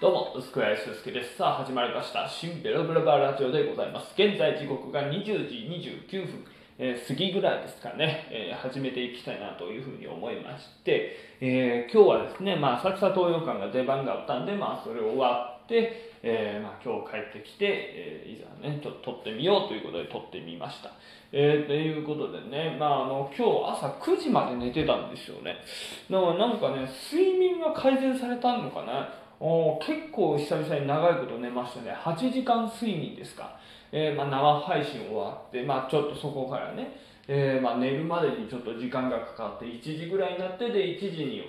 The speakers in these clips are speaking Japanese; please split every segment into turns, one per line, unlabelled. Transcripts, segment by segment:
どうも、スクエアススケです。さあ、始まりました。新ベロベロバーラジオでございます。現在時刻が20時29分、えー過ぎぐらいですかね、えー始めていきたいなというふうに思いまして、えー今日はですね、まあ、浅草東洋館が出番があったんで、まあ、それを終わって、えーまあ、今日帰ってきて、えーいざね、ちょっと撮ってみようということで撮ってみました。えーということでね、まあ、あの今日朝9時まで寝てたんですよね。だからなんかね、睡眠が改善されたのかな。お結構久々に長いこと寝ましたね。8時間睡眠ですか。えーまあ、生配信終わって、まあ、ちょっとそこからね、えーまあ、寝るまでにちょっと時間がかかって1時ぐらいになってで1時に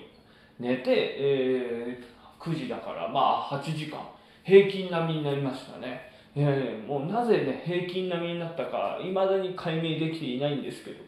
寝て、えー9時だからまあ8時間平均並みになりましたね。えーもうなぜね平均並みになったか未だに解明できていないんですけど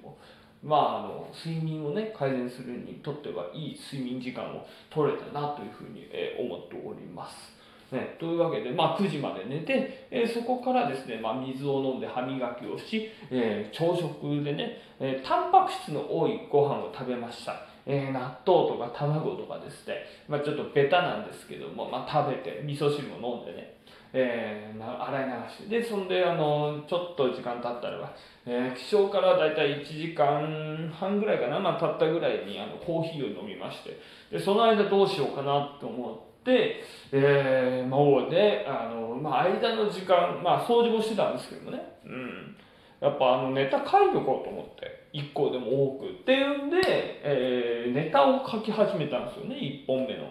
まああの睡眠をね改善するにとってはいい睡眠時間を取れたなというふうに、えー思っております。ね、というわけで、まあ、9時まで寝て、えーそこからですね、まあ、水を飲んで歯磨きをし、えー朝食でね、えータンパク質の多いご飯を食べました。えー納豆とか卵とかですね、まあ、ちょっとベタなんですけども、まあ、食べて味噌汁も飲んでね、えー洗い流して。でそんであのちょっと時間経ったらば、えー起床からだいたい1時間半ぐらいかな、まあ、経ったぐらいにあのコーヒーを飲みまして。でその間どうしようかなと思って、えー、もうねあの、まあ、間の時間、まあ、掃除もしてたんですけどね、うん、やっぱあのネタ書いとこうと思って。1個でも多く。っていうんで、えーネタを書き始めたんですよね。1本目の。っ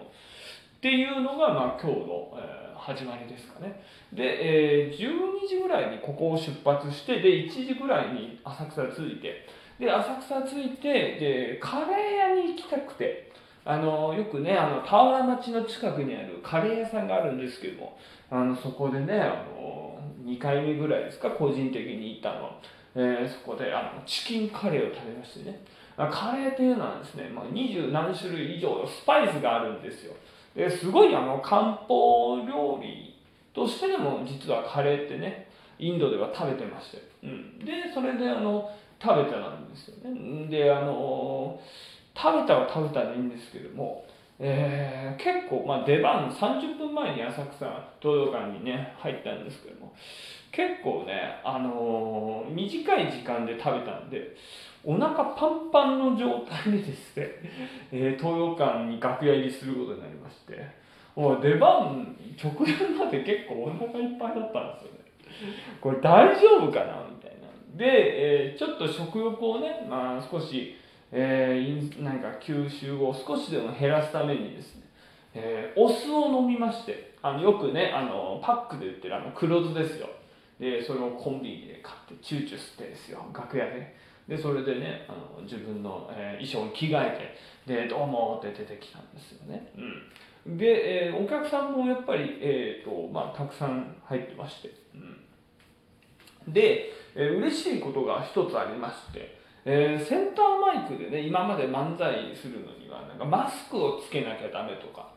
ていうのが、まあ、今日の、えー始まりですかね。で、えー12時ぐらいにここを出発してで1時ぐらいに浅草着いて。で浅草着いてでカレー屋に行きたくて。あのよくねあの田原町の近くにあるカレー屋さんがあるんですけどもあのそこでねあの2回目ぐらいですか個人的に行ったの、えーそこであのチキンカレーを食べましてね。カレーっていうのはですね、まあ、20何種類以上のスパイスがあるんですよ。ですごいあの漢方料理としてでも実はカレーってねインドでは食べてまして、うん、でそれであの食べたなんですよね。であの食べたは食べたでいいんですけども、えー結構、まあ、出番30分前に浅草東洋館にね入ったんですけども結構ね、あの短い時間で食べたんでお腹パンパンの状態でですね、えー東洋館に楽屋入りすることになりまして。もう出番直前まで結構お腹いっぱいだったんですよね。これ大丈夫かなみたいな。で、えーちょっと食欲をね、まあ、少し、えーなんか吸収を少しでも減らすためにですね、えーお酢を飲みましてあのよくねあのパックで売ってるあの黒酢ですよ。でそれをコンビニで買ってチューチュー吸ってですよ。楽屋で。でそれでねあの自分の、えー衣装に着替えてで「どうも」って出てきたんですよね、うん、で、えーお客さんもやっぱり、えーとまあ、たくさん入ってまして、うん、で、えー嬉しいことが一つありまして、えーセンターマイクでね今まで漫才するのにはなんかマスクをつけなきゃダメとか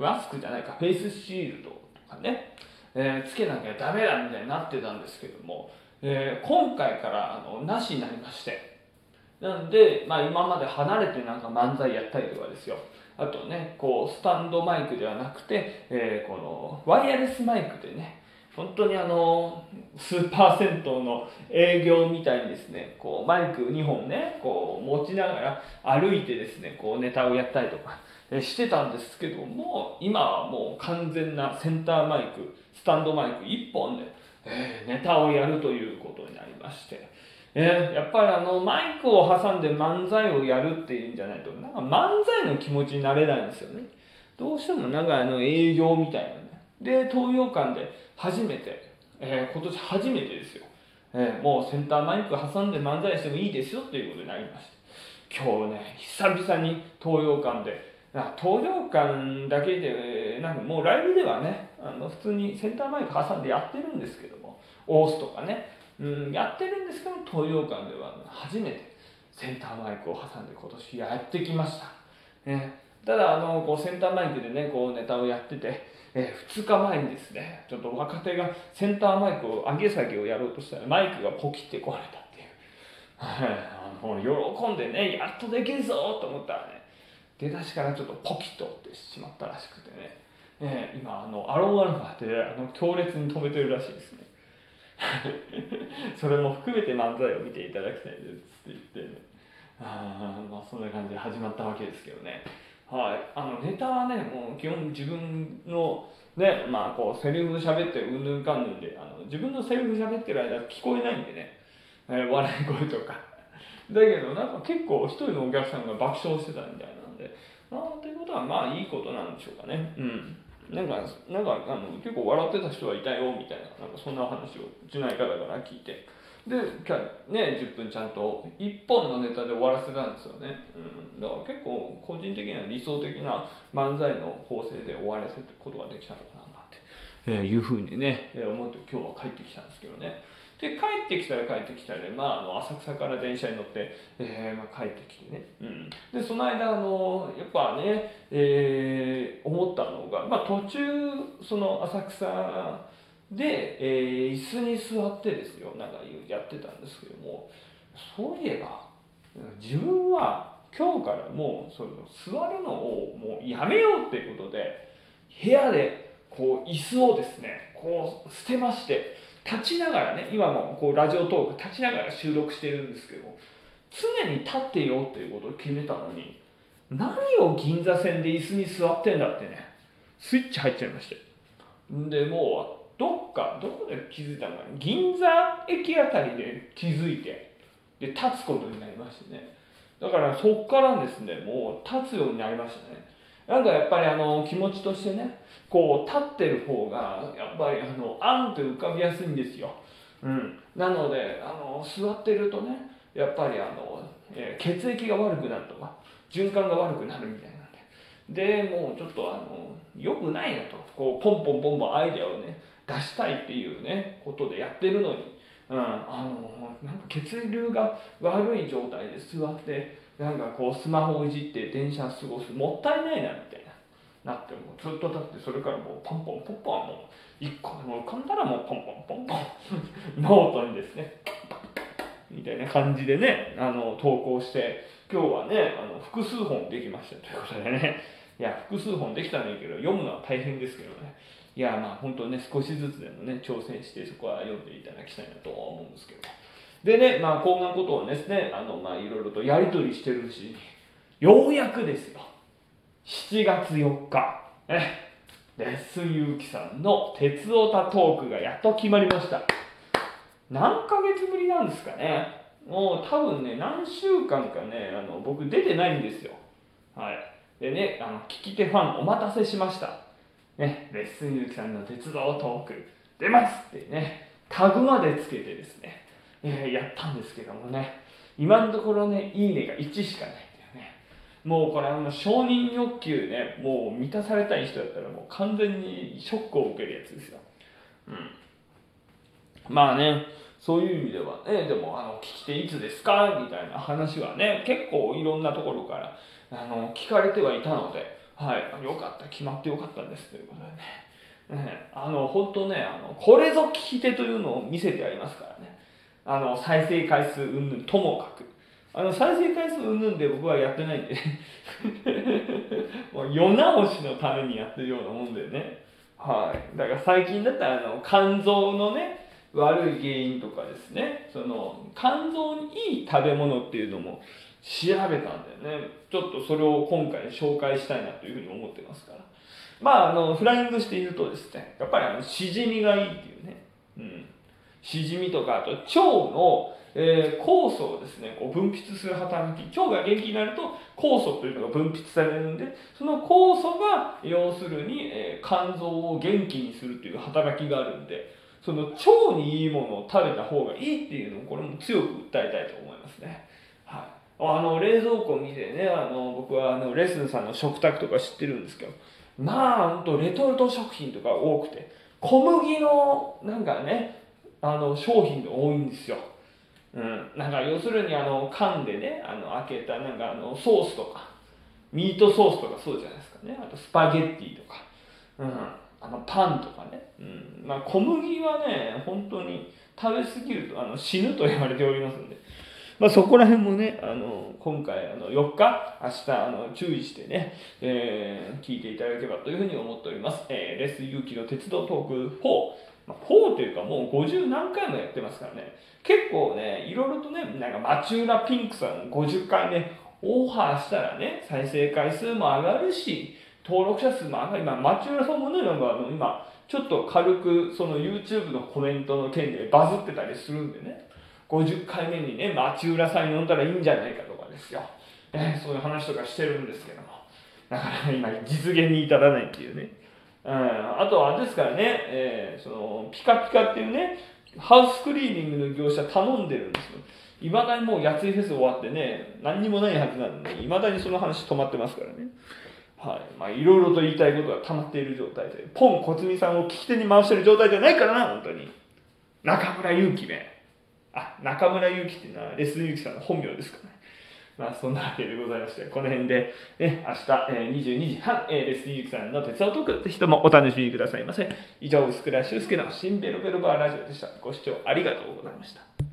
マスクじゃないかフェイスシールドとかね、えーつけなきゃダメだみたいになってたんですけども、えー今回からあのなしになりまして。なんで、まあ、今まで離れてなんか漫才やったりとかですよ。あとねこうスタンドマイクではなくて、えーこのワイヤレスマイクでね本当にあのスーパー銭湯の営業みたいにですねこうマイク2本ねこう持ちながら歩いてですねこうネタをやったりとかしてたんですけども今はもう完全なセンターマイクスタンドマイク1本で、えーネタをやるということになりまして、えーやっぱりあのマイクを挟んで漫才をやるっていうんじゃないとなんか漫才の気持ちになれないんですよね。どうしてもなんかあの営業みたいなね。で東洋館で初めて、えー今年初めてですよ、えーもうセンターマイク挟んで漫才してもいいですよということになりまして。今日ね久々に東洋館で東洋館だけでなんかもうライブではねあの普通にセンターマイク挟んでやってるんですけどもオースとかね、うん、やってるんですけど東洋館では初めてセンターマイクを挟んで今年やってきました、えただあのこうセンターマイクでねこうネタをやってて、えー2日前にですねちょっと若手がセンターマイクを上げ下げをやろうとしたらマイクがポキって壊れたっていう。あの喜んでねやっとできるぞと思ったらね出だしからちょっとポキッとってしまったらしくてね。えー、今あのアロンアルファであの強烈に止めてるらしいですね。それも含めて漫才を見ていただきたいですって言ってね。あまあそんな感じで始まったわけですけどね。はい。あのネタはねもう基本自分のねまあこうセリフ喋ってうんぬんかんぬんであの自分のセリフ喋ってる間聞こえないんでね、えー、笑い声とか。だけどなんか結構一人のお客さんが爆笑してたみたいな。あということはまあいいことなんでしょうかね。うん。なんか、なんかあの結構笑ってた人はいたよみたいな、なんかそんな話をうちの相方から聞いて、で、ね、10分ちゃんと1本のネタで終わらせたんですよね。うん、だから結構個人的には理想的な漫才の構成で終わらせることができたのかなって、えー、いうふうにね、えー、思って今日は帰ってきたんですけどね。で帰ってきたら帰ってきたで、まあ、あの浅草から電車に乗って、えーまあ、帰ってきてね、うん、でその間あのやっぱね、えー、思ったのが、まあ、途中その浅草で、えー、椅子に座ってですよ。なんかやってたんですけども。そういえば自分は今日からもうその座るのをもうやめようっていうことで部屋でこう椅子をですねこう捨てまして立ちながらね今もこうラジオトーク立ちながら収録してるんですけど常に立ってよっていうことを決めたのに何を銀座線で椅子に座ってんだってねスイッチ入っちゃいまして。でもうどっかどこで気づいたのかな銀座駅あたりで気づいてで立つことになりましてね。だからそっからですねもう立つようになりましたね。なんかやっぱりあの気持ちとしてねこう立ってる方がやっぱりあのあんと浮かびやすいんですよ、うん、なのであの座ってるとねやっぱりあの、え、血液が悪くなるとか循環が悪くなるみたいなんで。でもうちょっとあの良くないなと。こうポンポンポンポンアイデアをね出したいっていうねことでやってるのに、うん、あのなんか血流が悪い状態で座ってなんかこうスマホをいじって電車過ごすもったいないなみたいななってもうずっとだってそれからもうポンポンポンポンもう一個でも浮かんだらもうポンポンポンポンノートにですねみたいな感じでねあの投稿して今日はねあの複数本できましたということでねいや複数本できたのいいけど読むのは大変ですけどねいやまあ本当ね少しずつでもね挑戦してそこは読んでいただきたいなとは思うんですけどでね、まあ、こんなことをですね、あの、まあ、いろいろとやり取りしてるうちに、ようやくですよ、7月4日、ね、レッスンゆうきさんの鉄オタトークがやっと決まりました。何ヶ月ぶりなんですかね。もう多分ね、何週間かね、あの僕出てないんですよ。はい。でね、あの聞き手ファンお待たせしました。ね、レッスンゆうきさんの鉄道トーク出ますってね、タグまでつけてですね、えー、やったんですけどもね。今のところねいいねが1しかないんだよね。もうこれあの承認欲求ねもう満たされたい人だったらもう完全にショックを受けるやつですよ。うん。まあねそういう意味ではねでもあの聞き手いつですか？みたいな話はね結構いろんなところからあの聞かれてはいたのではいよかった決まってよかったんです。ということでね。ね、あの本当ねあのこれぞ聞き手というのを見せてやりますからね。あの再生回数うんぬんともかく。あの再生回数うんぬんで僕はやってないんで。もう世直しのためにやってるようなもんでね。はい。だから最近だったらあの肝臓のね悪い原因とかですね。その肝臓にいい食べ物っていうのも調べたんだよね。ちょっとそれを今回紹介したいなというふうに思ってますから。まああのフライングして言うとですねやっぱりあのしじみがいいっていうね。うん。しじみとかあと腸の、えー、酵素をですねこう分泌する働き腸が元気になると酵素というのが分泌されるんでその酵素が要するに、えー、肝臓を元気にするという働きがあるんでその腸にいいものを食べた方がいいっていうのをこれも強く訴えたいと思いますね。はい、あの冷蔵庫見てねあの僕はあのレッスンさんの食卓とか知ってるんですけどまあほんとレトルト食品とか多くて小麦のなんかねあの商品が多いんですよ。うん、なんか要するにあの缶でねあの開けたなんかあのソースとかミートソースとかそうじゃないですかね。あとスパゲッティとか、うん、あのパンとかね、うん。まあ、小麦はね本当に食べ過ぎるとあの死ぬと言われておりますんで。まあ、そこら辺もね、あの今回あの4日、明日あの注意してね、えー、聞いていただければというふうに思っております。えー、レスユキの鉄道トーク4、まあ、4というかもう50何回もやってますからね、結構ね、いろいろとね、なんか町浦ピンクさん50回ね、オファーしたらね、再生回数も上がるし、登録者数も上がる。今、町浦さんもね、なんかあの今、ちょっと軽くその YouTube のコメントの件でバズってたりするんでね、50回目にね、町浦さん呼んだらいいんじゃないかとかですよ。えそういう話とかしてるんですけども。だから今、実現に至らないっていうね。うん、あとはですからね、えー、そのピカピカっていうね、ハウスクリーニングの業者頼んでるんですよ。いまだにもうやついフェス終わってね、何にもないはずなのに、いまだにその話止まってますからね。はい。まあ、いろいろと言いたいことが溜まっている状態で、ポン小みさんを聞き手に回してる状態じゃないからな、本当に。中村祐樹ね。あ、中村祐樹っていうのはレスユキさんの本名ですかね。まあ、そんなわけでございまして、この辺で、ね、明日、えー、22時半、えー、レスユクさんの鉄道トーク、ぜひともお楽しみくださいませ。以上、薄倉修介の新ベロベロバーラジオでした。ご視聴ありがとうございました。